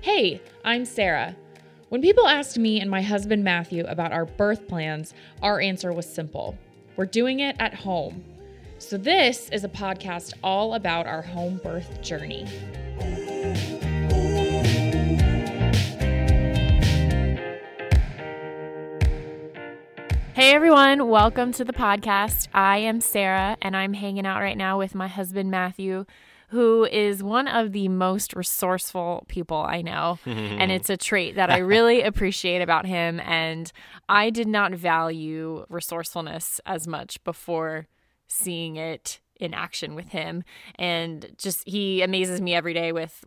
Hey, I'm Sarah. When people asked me and my husband Matthew about our birth plans, our answer was simple we're doing it at home. So, this is a podcast all about our home birth journey. Hey everyone, welcome to the podcast. I am Sarah and I'm hanging out right now with my husband Matthew, who is one of the most resourceful people I know. and it's a trait that I really appreciate about him. And I did not value resourcefulness as much before seeing it in action with him. And just he amazes me every day with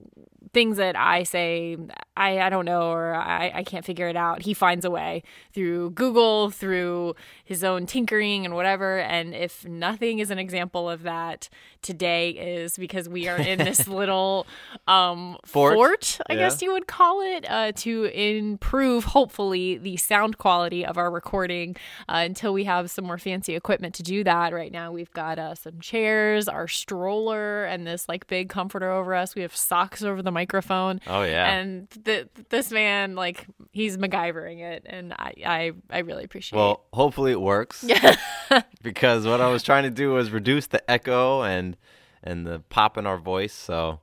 things that I say I, I don't know or I, I can't figure it out. He finds a way through Google, through his own tinkering and whatever. And if nothing is an example of that, today is because we are in this little um, Fort. fort, I Yeah. guess you would call it, uh, to improve hopefully the sound quality of our recording uh, until we have some more fancy equipment to do that. Right now, we've got uh, some chairs, our stroller, and this like big comforter over us. We have socks over the microphone. Oh, yeah. And th- this man, like, he's MacGyvering it, and I, I, I really appreciate. Well, hopefully it works. Yeah. because what I was trying to do was reduce the echo and and the pop in our voice. So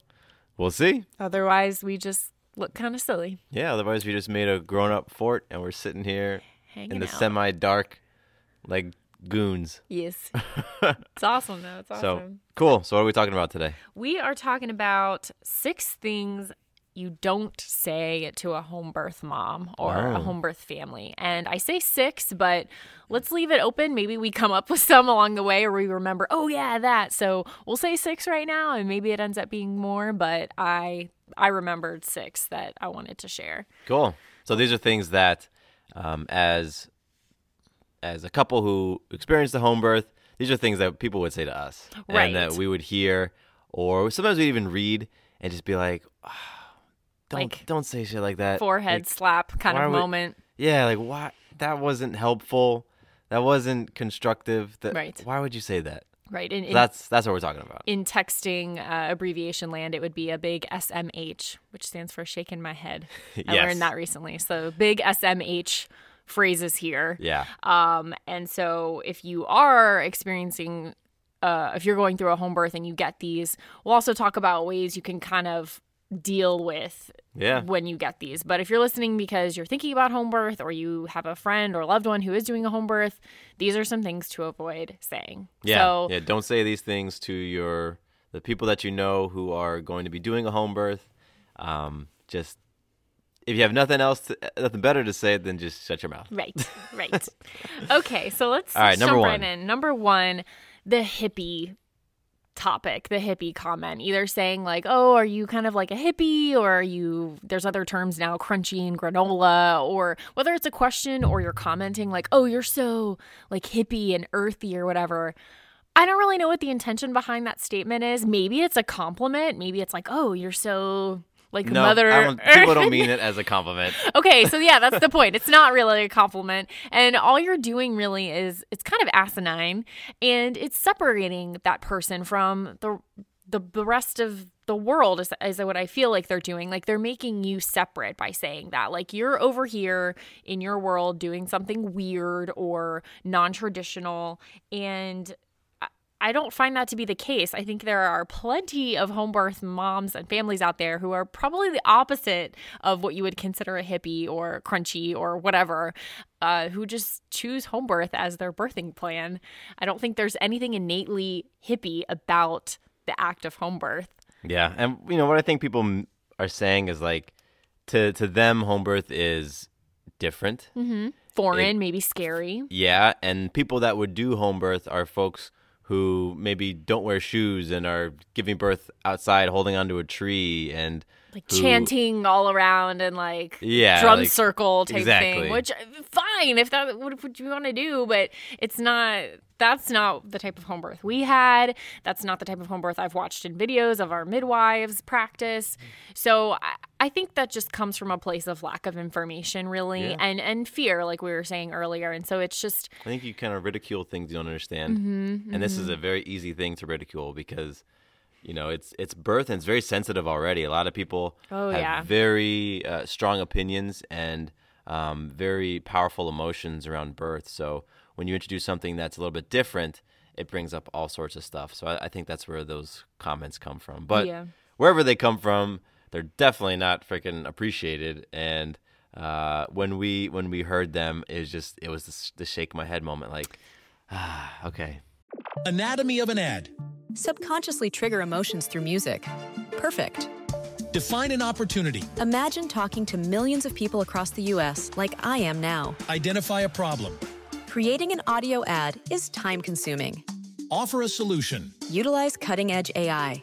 we'll see. Otherwise, we just look kind of silly. Yeah. Otherwise, we just made a grown-up fort, and we're sitting here Hanging in the semi-dark, like goons. Yes. it's awesome, though. It's awesome. So cool. So what are we talking about today? We are talking about six things you don't say it to a home birth mom or a Oh. home birth family. And I say six, but let's leave it open. Maybe we come up with some along the way or we remember, oh yeah, that. So we'll say six right now and maybe it ends up being more, but I I remembered six that I wanted to share. Cool. So these are things that, um, as as a couple who experienced the home birth, these are things that people would say to us, and that we would hear, or sometimes we'd even read and just be like, "Ah, "Don't Like, don't say shit like that." Forehead Like, slap kind of moment. yeah, like why that wasn't helpful. That wasn't constructive. That, Right. Why would you say that? Right. In, in, that's that's what we're talking about. in texting uh, abbreviation land, it would be a big SMH, which stands for shaking my head. I Yes. learned that recently. So big SMH phrases here. Yeah. Um, and so if you are experiencing, uh, if you're going through a home birth and you get these, we'll also talk about ways you can kind of deal with Yeah. when you get these. But if you're listening because you're thinking about home birth or you have a friend or loved one who is doing a home birth, these are some things to avoid saying. Yeah. So yeah. Don't say these things to your the people that you know who are going to be doing a home birth. Um, just if you have nothing else, to, nothing better to say, then just shut your mouth. Right, right. okay, so let's All right, number jump one. right in. Number one, the hippie topic, the hippie comment. Either saying like, "Oh, are you kind of like a hippie?" or "Are you?" There's other terms now, crunchy and granola, or whether it's a question or you're commenting like, "Oh, you're so like hippie and earthy" or whatever. I don't really know what the intention behind that statement is. Maybe it's a compliment. Maybe it's like, "Oh, you're so." Like No, mother, I don't, people don't mean it as a compliment. Okay, so yeah, that's the point. It's not really a compliment. And all you're doing really is it's kind of asinine and it's separating that person from the the, the rest of the world is, is what I feel like they're doing. Like they're making you separate by saying that. Like you're over here in your world doing something weird or non traditional. And I- don't find that to be the case. I think there are plenty of home birth moms and families out there who are probably the opposite of what you would consider a hippie or crunchy or whatever, uh, who just choose home birth as their birthing plan. I don't think there's anything innately hippie about the act of home birth. Yeah, and you know what I think people are saying is like, to to them, home birth is different. Mm-hmm. Foreign, maybe scary. Yeah, and people that would do home birth are folks who maybe don't wear shoes and are giving birth outside, holding onto a tree, and Like who- chanting all around and like Yeah, drum like- circle type exactly. thing, which uh, fine if that what, what you want to do, but it's not. That's not the type of home birth we had. That's not the type of home birth I've watched in videos of our midwives practice. So I, think that just comes from a place of lack of information, really, Yeah. and and fear, like we were saying earlier. And so it's just I think you kind of ridicule things you don't understand, Mm-hmm, and this is a very easy thing to ridicule because you know it's it's birth and it's very sensitive already. A lot of people Oh, have yeah. very uh, strong opinions and um, very powerful emotions around birth. So when you introduce something that's a little bit different, it brings up all sorts of stuff. So I, I think that's where those comments come from. But Yeah. wherever they come from, they're definitely not freaking appreciated. And uh, when we when we heard them, it was just it was the, the shake my head moment. Like, ah, okay, Anatomy of an ad. Subconsciously trigger emotions through music. Perfect. Define an opportunity. Imagine talking to millions of people across the U.S. like I am now. Identify a problem. Creating an audio ad is time consuming. Offer a solution. Utilize cutting edge AI.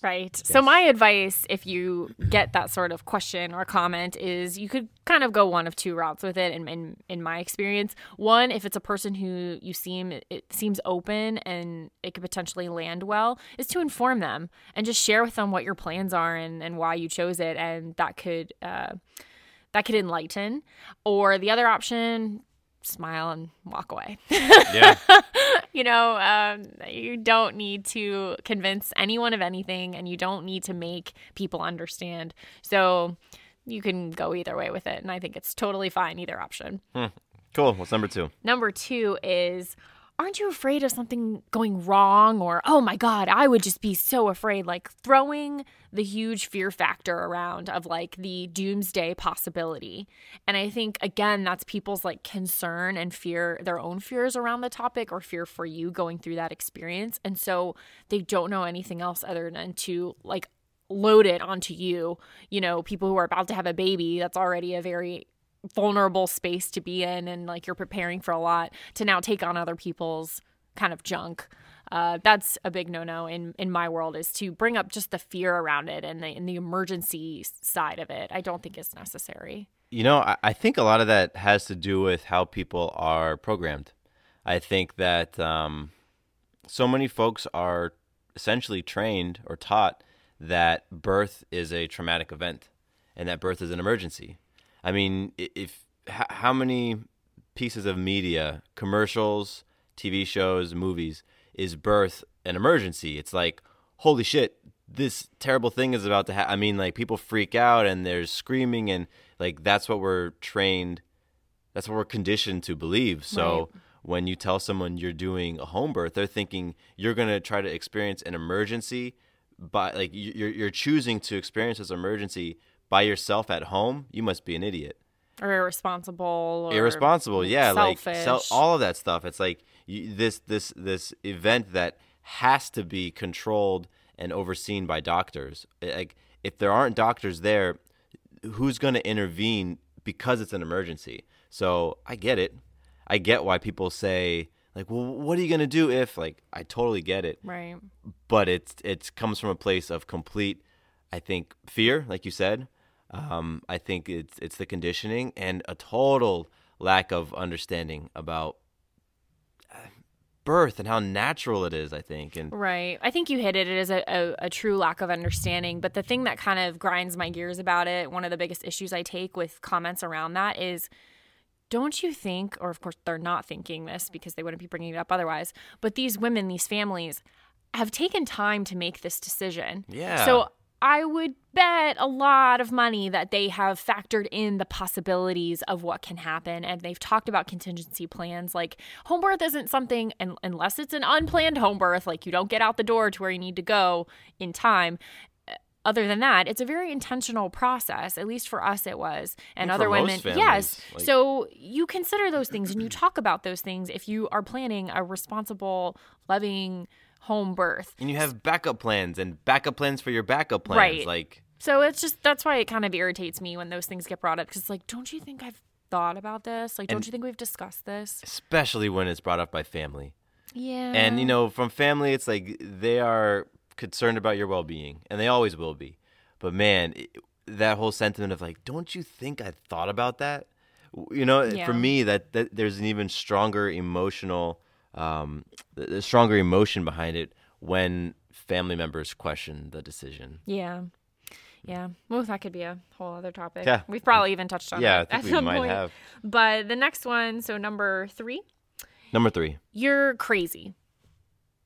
Right. So my advice if you get that sort of question or comment is you could kind of go one of two routes with it in in, in my experience. One, if it's a person who you seem it seems open and it could potentially land well, is to inform them and just share with them what your plans are and, and why you chose it and that could uh, that could enlighten. Or the other option, smile and walk away. yeah, you know, um, you don't need to convince anyone of anything and you don't need to make people understand. So you can go either way with it. And I think it's totally fine, either option. cool. What's number two? Number two is aren't you afraid of something going wrong? Or oh my god i would just be so afraid like throwing the huge fear factor around of like the doomsday possibility. And i think again that's people's like concern and fear their own fears around the topic or fear for you going through that experience. And so they don't know anything else other than to like load it onto you. You know people who are about to have a baby that's already a very vulnerable space to be in and like you're preparing for a lot to now take on other people's kind of junk uh, that's a big no-no in in my world is to bring up just the fear around it and the and the emergency side of it i don't think it's necessary You know, I, I think a lot of that has to do with how people are programmed. I think that um, so many folks are essentially trained or taught that birth is a traumatic event and that birth is an emergency. I mean, if how many pieces of media, commercials, TV shows, movies, is birth an emergency? It's like, holy shit, this terrible thing is about to happen. I mean, like people freak out and there's screaming and like that's what we're trained, that's what we're conditioned to believe. So when you tell someone you're doing a home birth, they're thinking you're gonna try to experience an emergency, by like you're you're choosing to experience this emergency by yourself at home. You must be an idiot or irresponsible or irresponsible yeah like selfish. all of that stuff it's like you, this this this event that has to be controlled and overseen by doctors like if there aren't doctors there who's going to intervene because it's an emergency so i get it i get why people say Like, well, what are you gonna do if like I totally get it, Right. but it's it comes from a place of complete, I think, fear, like you said. Um, I think it's it's the conditioning and a total lack of understanding about uh, birth and how natural it is. I think, and Right. I think you hit it. It is a, a, a true lack of understanding. But the thing that kind of grinds my gears about it, one of the biggest issues I take with comments around that is don't you think, or of course they're not thinking this because they wouldn't be bringing it up otherwise, but these women, these families have taken time to make this decision. Yeah. So I would bet a lot of money that they have factored in the possibilities of what can happen and they've talked about contingency plans. Like home birth isn't something un- unless it's an unplanned home birth like you don't get out the door to where you need to go in time. Uh, other than that it's a very intentional process. At least for us it was. And And other women families, yes. like- so you consider those things and you talk about those things if you are planning a responsible loving home birth and you have backup plans and backup plans for your backup plans. Right. Like, So it's just that's why it kind of irritates me when those things get brought up because it's like, don't you think I've thought about this? Like, don't you think we've discussed this? especially when it's brought up by family. Yeah. And you know, from family, it's like they are concerned about your well-being, and they always will be. But man, it, that whole sentiment of like, don't you think I thought about that? You know, Yeah. for me, that, that there's an even stronger emotional, um, th- there's stronger emotion behind it when family members question the decision. yeah. Yeah. Well, that could be a whole other topic. Yeah. We've probably even touched on Yeah, think at we some might point. have. But the next one, so number three, Number three. you're crazy.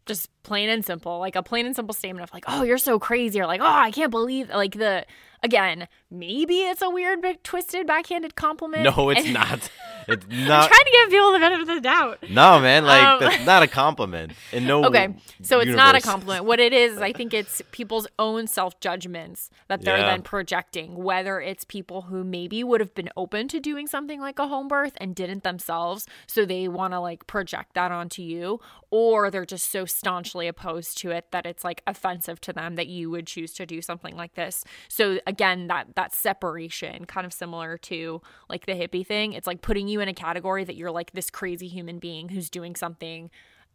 Just plain and simple, like a plain and simple statement of like, "Oh, you're so crazy," or like, "Oh, I can't believe." Like the again, maybe it's a weird, big, twisted, backhanded compliment. No, it's And- not. It's not. I'm trying to give people the benefit of the doubt. No, man, like Um, that's not a compliment. In no Okay, so it's not a compliment. What it is, I think it's people's own self judgments that they're Yeah. then projecting. Whether it's people who maybe would have been open to doing something like a home birth and didn't themselves, so they want to like project that onto you, or they're just so staunchly opposed to it that it's like offensive to them that you would choose to do something like this. So again, that that separation, kind of similar to like the hippie thing, it's like putting you in a category that you're like this crazy human being who's doing something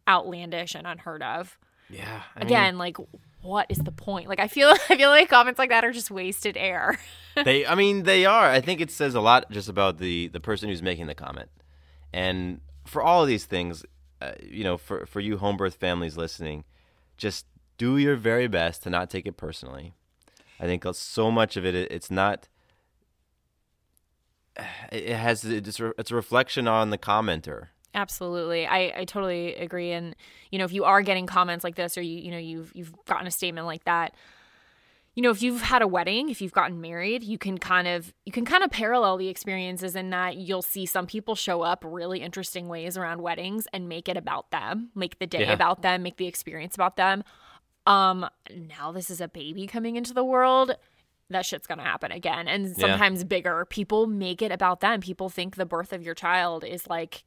outlandish and unheard of. Yeah. I mean, Again, like what is the point? Like I feel I feel like comments like that are just wasted air. they i mean they are i think it says a lot just about the the person who's making the comment and for all of these things uh, you know for for you home birth families listening just do your very best to not take it personally i think so much of it it's not it has it's a it's a reflection on the commenter Absolutely. I, I totally agree. And, you know, if you are getting comments like this or you, you know, you've you've gotten a statement like that, you know, if you've had a wedding, if you've gotten married, you can kind of you can kind of parallel the experiences in that you'll see some people show up really interesting ways around weddings and make it about them, make the day Yeah. about them, make the experience about them. Um, now this is a baby coming into the world. That shit's gonna happen again. And Yeah. sometimes bigger. People make it about them. People think the birth of your child is like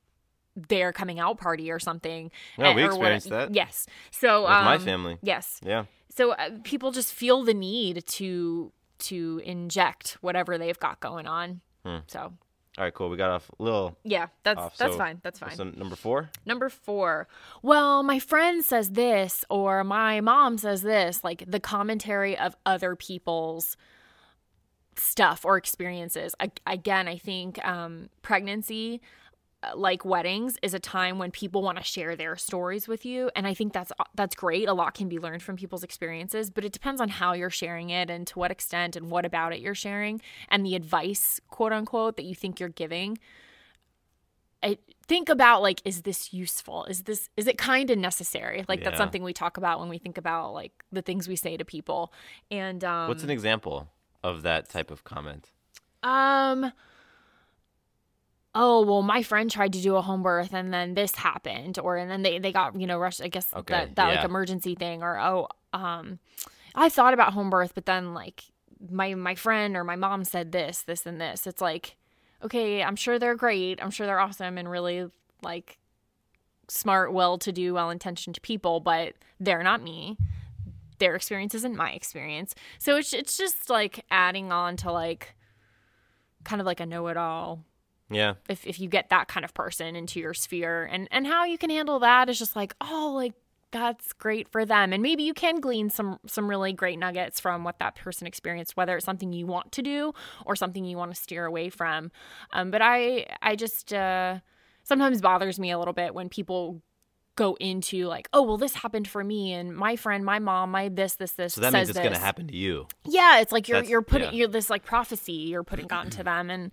their coming out party or something. Yeah, and- we or what- experienced that. Yes. So with my um, family Yes. yeah So uh, people just feel the need to to inject whatever they've got going on. Hmm. So all right cool we got off a little yeah, that's off that's So- fine. That's fine. so number four Number four. Well, my friend says this, or my mom says this. Like the commentary of other people's stuff or experiences. A- Again, I think um, pregnancy, like weddings, is a time when people want to share their stories with you, and I think that's that's great. A lot can be learned from people's experiences, but it depends on how you're sharing it and to what extent and what about it you're sharing, and the advice, quote unquote, that you think you're giving. I think about like is this useful is this is it kind of necessary like that's something we talk about when we think about like the things we say to people and um what's an example of that type of comment um oh well my friend tried to do a home birth and then this happened or and then they they got you know rushed i guess Okay, that that like emergency thing or oh um i thought about home birth but then like my my friend or my mom said this this and this. It's like okay i'm sure they're great. I'm sure they're awesome and really like smart well-to-do well-intentioned people but they're not me. Their experience isn't my experience. So it's it's just like adding on to like kind of like a know-it-all Yeah. if if you get that kind of person into your sphere and and how you can handle that is just like oh like that's great for them and maybe you can glean some some really great nuggets from what that person experienced whether it's something you want to do or something you want to steer away from um, but i i just uh sometimes bothers me a little bit when people go into like oh well this happened for me and my friend my mom my this this this So that means it's going to happen to you. yeah it's like you're That's- you're putting yeah. you're this like prophecy you're putting onto them and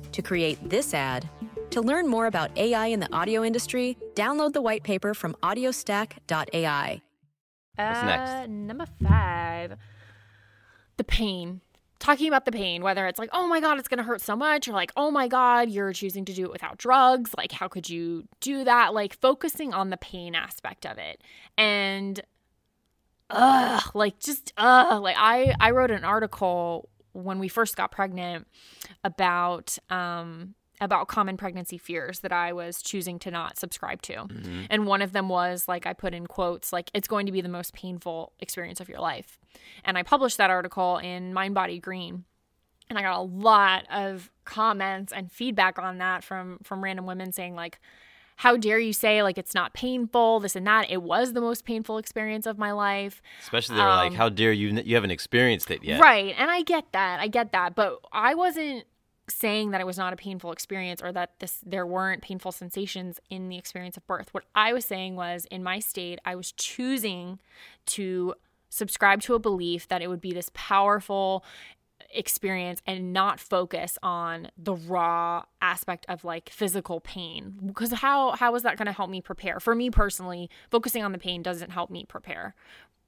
to create this ad. To learn more about AI in the audio industry, download the white paper from audiostack.ai. What's next? Uh, Number five, the pain. Talking about the pain, whether it's like, oh my God, it's going to hurt so much, or like, oh my God, you're choosing to do it without drugs. Like, how could you do that? Like, focusing on the pain aspect of it. And, ugh, like, just, ugh. Like, I, I wrote an article when we first got pregnant about, um, about common pregnancy fears that I was choosing to not subscribe to. And one of them was like, I put in quotes, like, it's going to be the most painful experience of your life. And I published that article in Mind Body Green. And I got a lot of comments and feedback on that from from random women saying like how dare you say like it's not painful this and that it was the most painful experience of my life Especially they were like, Um, "How dare you? You haven't experienced it yet." Right. And I get that. I get that. But I wasn't saying that it was not a painful experience or that this there weren't painful sensations in the experience of birth. What I was saying was in my state, I was choosing to subscribe to a belief that it would be this powerful experience and not focus on the raw aspect of like physical pain. Because how how is that going to help me prepare? For me personally focusing on the pain doesn't help me prepare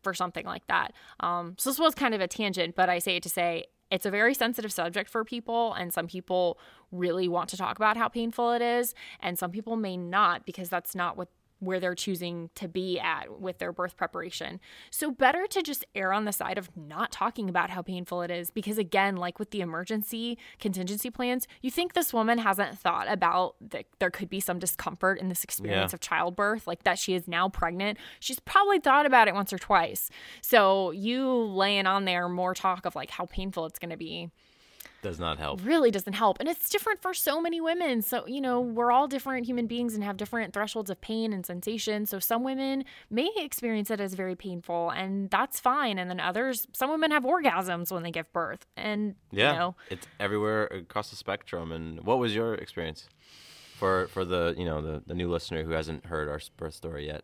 for something like that. Um so this was kind of a tangent but i say it to say it's a very sensitive subject for people and some people really want to talk about how painful it is and some people may not because that's not what where they're choosing to be at with their birth preparation. So, better to just err on the side of not talking about how painful it is because, again, like with the emergency contingency plans, you think this woman hasn't thought about that there could be some discomfort in this experience Yeah. of childbirth, like that she is now pregnant. She's probably thought about it once or twice. So, you laying on there more talk of like how painful it's going to be Does not help. really doesn't help. And it's different for so many women. So, you know, we're all different human beings and have different thresholds of pain and sensation. So, some women may experience it as very painful, and that's fine. And then others, some women have orgasms when they give birth. And, Yeah, you know, it's everywhere across the spectrum. And what was your experience for for the you know the the new listener who hasn't heard our birth story yet?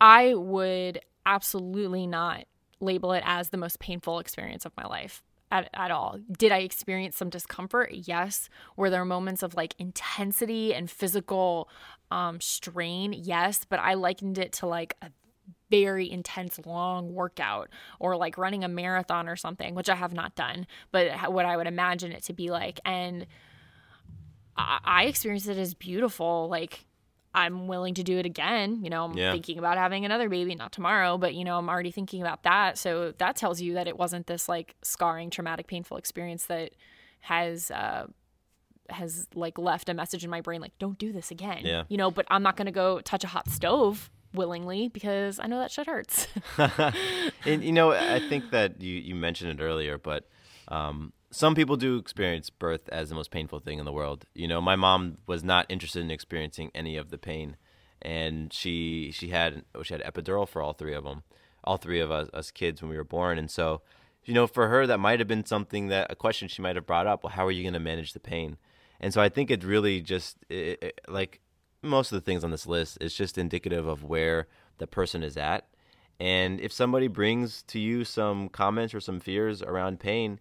I would absolutely not label it as the most painful experience of my life. At, at all. Did I experience some discomfort? Yes. Were there moments of like intensity and physical um, strain? Yes. But I likened it to like a very intense long workout or like running a marathon or something, which I have not done, but what I would imagine it to be like. And I, I experienced it as beautiful. Like, I'm willing to do it again. You know, I'm Yeah. thinking about having another baby, not tomorrow, but you know, I'm already thinking about that. So that tells you that it wasn't this like scarring, traumatic, painful experience that has uh has like left a message in my brain like don't do this again. Yeah. You know, but I'm not going to go touch a hot stove willingly because I know that shit hurts. and you know, I think that you you mentioned it earlier, but um, some people do experience birth as the most painful thing in the world. You know, my mom was not interested in experiencing any of the pain, and she she had she had epidural for all three of them, all three of us us kids when we were born, and so. You know, for her, that might have been something that a question she might have brought up. Well, how are you going to manage the pain? And so I think it really just it, it, like most of the things on this list is just indicative of where the person is at. And if somebody brings to you some comments or some fears around pain,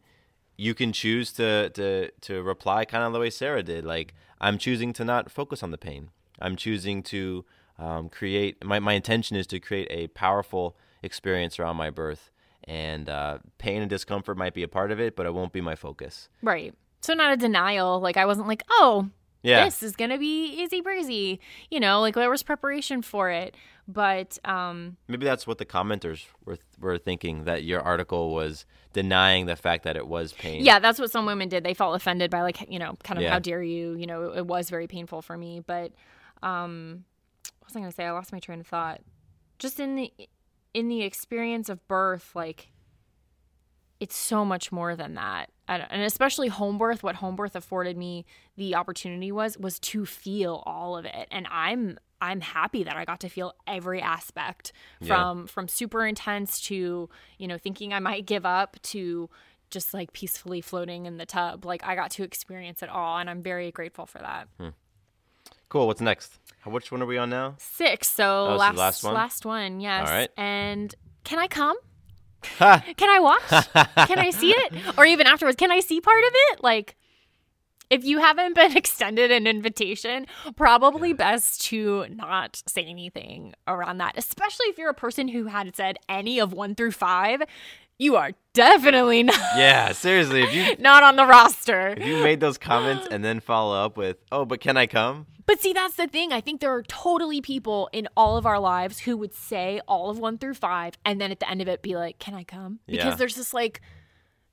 you can choose to to to reply kind of the way Sarah did. Like I'm choosing to not focus on the pain. I'm choosing to um, create. My my intention is to create a powerful experience around my birth, and uh, pain and discomfort might be a part of it, but it won't be my focus. Right. So not a denial. Like I wasn't like, oh, Yeah. this is gonna be easy breezy. You know, like there was preparation for it. But um, Maybe that's what the commenters were were thinking that your article was denying the fact that it was pain. yeah, that's what some women did. They felt offended by like, you know, kind of Yeah. how dare you? You know, it, it was very painful for me. But um, what was I gonna say? I lost my train of thought. Just in the in the experience of birth, like it's so much more than that. And especially home birth, what home birth afforded me the opportunity was was to feel all of it. And I'm I'm happy that I got to feel every aspect Yeah. from from super intense to, you know, thinking I might give up to just like peacefully floating in the tub. Like I got to experience it all and I'm very grateful for that. Hmm. Cool. What's next? Which one are we on now? Six. So Oh, last last one? last one, yes. All right. And can I come? Can I watch? can I see it? Or even afterwards, can I see part of it? Like, if you haven't been extended an invitation, probably best to not say anything around that, especially if you're a person who had said any of one through five. You are definitely not, Yeah, seriously. If you not on the roster. if you made those comments and then follow up with, "Oh, but can I come?" But see, that's the thing. I think there are totally people in all of our lives who would say all of one through five and then at the end of it be like, Can I come? Because Yeah. there's this like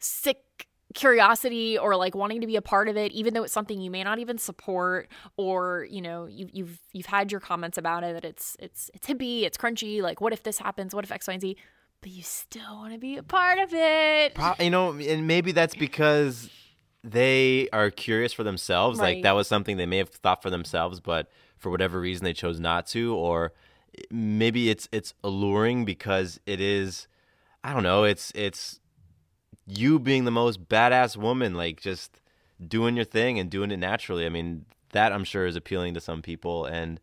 sick curiosity or like wanting to be a part of it, even though it's something you may not even support, or you know, you, you've you've had your comments about it that it's it's it's hippie, it's crunchy, like what if this happens? What if X, Y, and Z? But you still want to be a part of it. Pro- you know, and maybe that's because they are curious for themselves. Like that was something they may have thought for themselves, but for whatever reason they chose not to, or maybe it's it's alluring because it is. I don't know. It's it's you being the most badass woman, like just doing your thing and doing it naturally. I mean, that I'm sure is appealing to some people, and.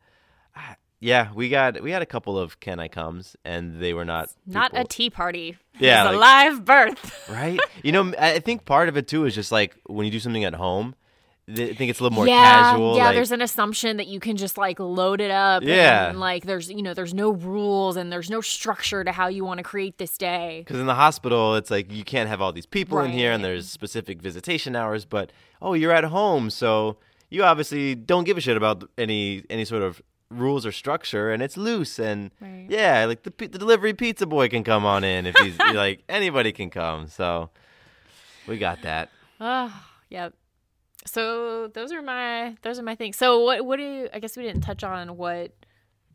I- Yeah, we got we had a couple of can I comes, and they were not Not a tea party. Yeah, It's a like- live birth. right? You know, I think part of it too is just like when you do something at home, I think it's a little more yeah, casual. Yeah, like, there's an assumption that you can just like load it up. Yeah. And, like there's you know there's no rules and there's no structure to how you want to create this day. because in the hospital, it's like you can't have all these people in here, and there's specific visitation hours. But oh, you're at home, so you obviously don't give a shit about any any sort of rules or structure, and it's loose. And Right. yeah, like the, the delivery pizza boy can come on in if he's like anybody can come. So we got that. Oh, yep. So those are my those are my things. So what what do you, I guess we didn't touch on what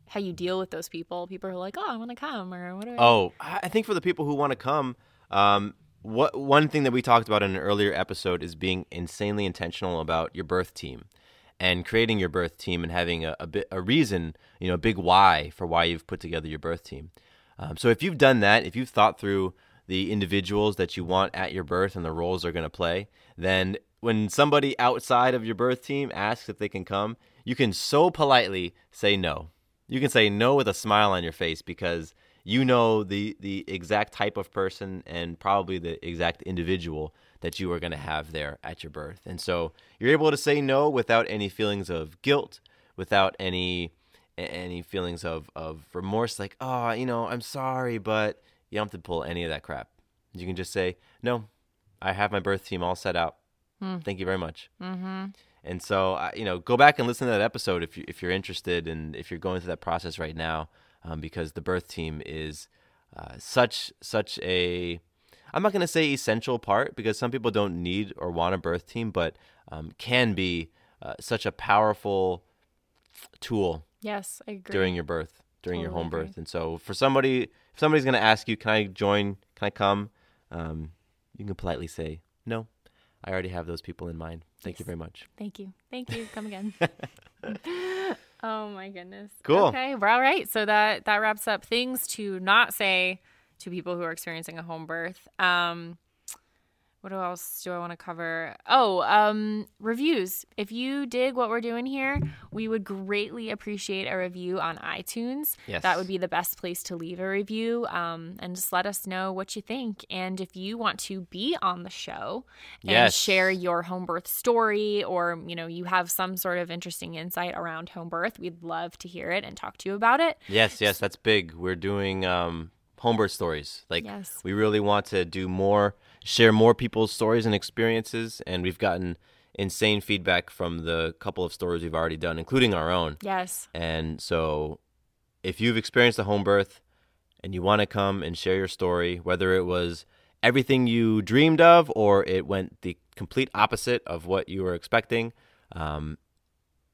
how you deal with those people. People are like, oh, I want to come or what? Do I Oh, I I think for the people who want to come, um, what one thing that we talked about in an earlier episode is being insanely intentional about your birth team and creating your birth team and having a, a bit a reason, you know, a big why for why you've put together your birth team. Um, so if you've done that, if you've thought through the individuals that you want at your birth and the roles they're going to play, then when somebody outside of your birth team asks if they can come, you can so politely say no. You can say no with a smile on your face because you know the the exact type of person and probably the exact individual that you are going to have there at your birth. And so you're able to say no without any feelings of guilt, without any any feelings of of remorse like, "Oh, you know, I'm sorry, but you don't have to pull any of that crap." You can just say, "No, I have my birth team all set out. Thank you very much." Mm-hmm. And so, I- you know, go back and listen to that episode if you if you're interested and if you're going through that process right now, um, because the birth team is uh, such such a I'm not going to say essential part because some people don't need or want a birth team, but um, can be uh, such a powerful tool Yes, I agree. during your birth, during your home agree. birth. And so, for somebody, if somebody's going to ask you, "Can I join? Can I come?" Um, you can politely say, "No, I already have those people in mind. Thank you very much." Thank you. Thank you. Come again. oh my goodness. Cool. Okay. Well, all right. So that that wraps up things to not say to people who are experiencing a home birth. Um, what else do I want to cover? Oh, um, reviews. If you dig what we're doing here, we would greatly appreciate a review on iTunes. Yes. That would be the best place to leave a review. Um, and just let us know what you think. And if you want to be on the show and Yes. share your home birth story, or you know you have some sort of interesting insight around home birth, we'd love to hear it and talk to you about it. Yes, yes, that's big. We're doing um, home birth stories. Like Yes. we really want to do more, share more people's stories and experiences, and we've gotten insane feedback from the couple of stories we've already done, including our own. Yes. And so, if you've experienced a home birth and you want to come and share your story, whether it was everything you dreamed of or it went the complete opposite of what you were expecting, um,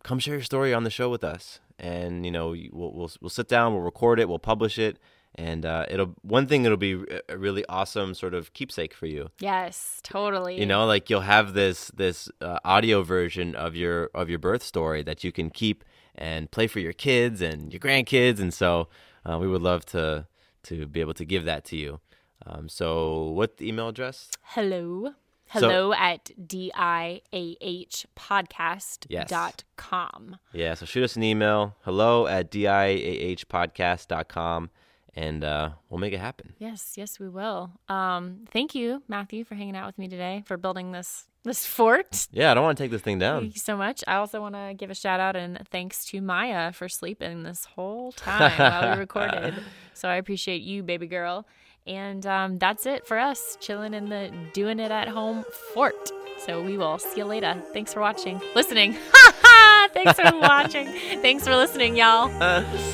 come share your story on the show with us. And you know, we'll we'll, we'll sit down, we'll record it, we'll publish it, and uh, it'll one thing it'll be a- a really awesome sort of keepsake for you. Yes. Totally. You know, like you'll have this this uh, audio version of your of your birth story that you can keep and play for your kids and your grandkids, and so uh, we would love to to be able to give that to you. Um, so, what email address? hello So- hello at diahpodcast Yes. dot com Yeah, so shoot us an email. Hello at diahpodcast.com, and uh, we'll make it happen. yes yes we will. Um thank you matthew for hanging out with me today for building this this fort. Yeah, I don't want to take this thing down. thank you so much. I also want to give a shout out and thanks to maya for sleeping this whole time while we recorded. So i appreciate you baby girl. And um, that's it for us chilling in the doing it at home fort. So we will see you later. Thanks for watching. Listening. Thanks for watching. Thanks for listening y'all.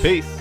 Peace.